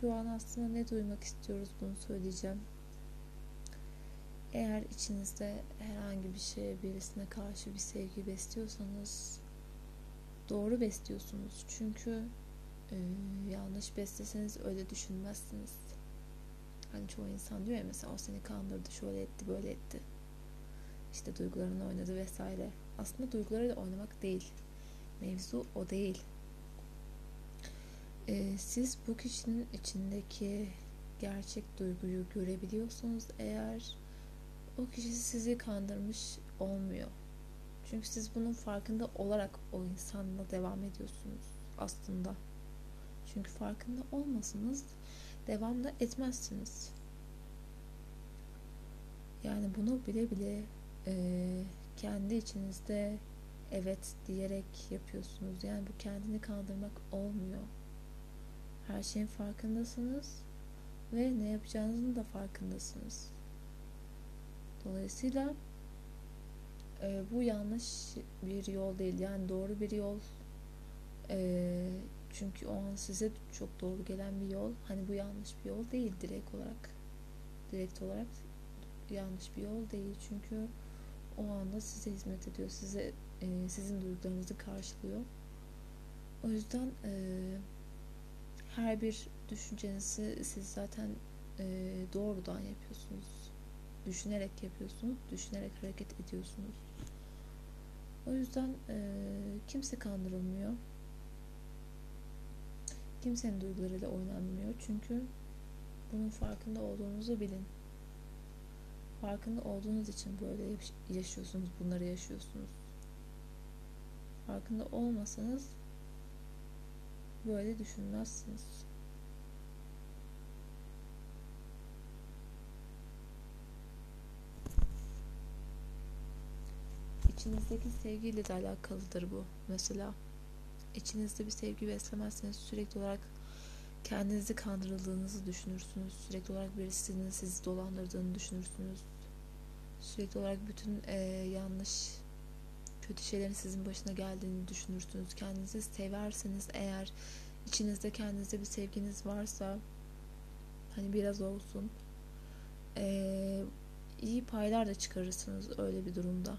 şu an aslında ne duymak istiyoruz bunu söyleyeceğim. Eğer içinizde herhangi bir şeye, birisine karşı bir sevgi besliyorsanız doğru besliyorsunuz. Çünkü e, yanlış besleseniz öyle düşünmezsiniz. Hani çoğu insan diyor ya mesela o seni kandırdı, şöyle etti, böyle etti. İşte duygularını oynadı vesaire. Aslında duygularıyla oynamak değil. Mevzu o değil. Ee, siz bu kişinin içindeki gerçek duyguyu görebiliyorsunuz eğer o kişi sizi kandırmış olmuyor. Çünkü siz bunun farkında olarak o insanla devam ediyorsunuz aslında. Çünkü farkında olmasanız devam da etmezsiniz. Yani bunu bile bile e, kendi içinizde evet diyerek yapıyorsunuz. Yani bu kendini kandırmak olmuyor. Her şeyin farkındasınız ve ne yapacağınızın da farkındasınız. Dolayısıyla e, bu yanlış bir yol değil. Yani doğru bir yol. E, çünkü o an size çok doğru gelen bir yol. Hani bu yanlış bir yol değil direkt olarak. Direkt olarak yanlış bir yol değil. Çünkü o anda size hizmet ediyor. Size e, sizin duygularınızı karşılıyor. O yüzden e, her bir düşüncenizi siz zaten e, doğrudan yapıyorsunuz. Düşünerek yapıyorsunuz. Düşünerek hareket ediyorsunuz. O yüzden e, kimse kandırılmıyor. Kimsenin duygularıyla oynanmıyor. Çünkü bunun farkında olduğunuzu bilin. Farkında olduğunuz için böyle yaşıyorsunuz, bunları yaşıyorsunuz. Farkında olmasanız böyle düşünmezsiniz. İçinizdeki sevgiyle de alakalıdır bu. Mesela içinizde bir sevgi beslemezseniz sürekli olarak kendinizi kandırıldığınızı düşünürsünüz. Sürekli olarak birisinin sizi dolandırdığını düşünürsünüz. Sürekli olarak bütün e, yanlış kötü şeylerin sizin başına geldiğini düşünürsünüz. Kendinizi severseniz eğer içinizde kendinizde bir sevginiz varsa hani biraz olsun e, iyi paylar da çıkarırsınız öyle bir durumda.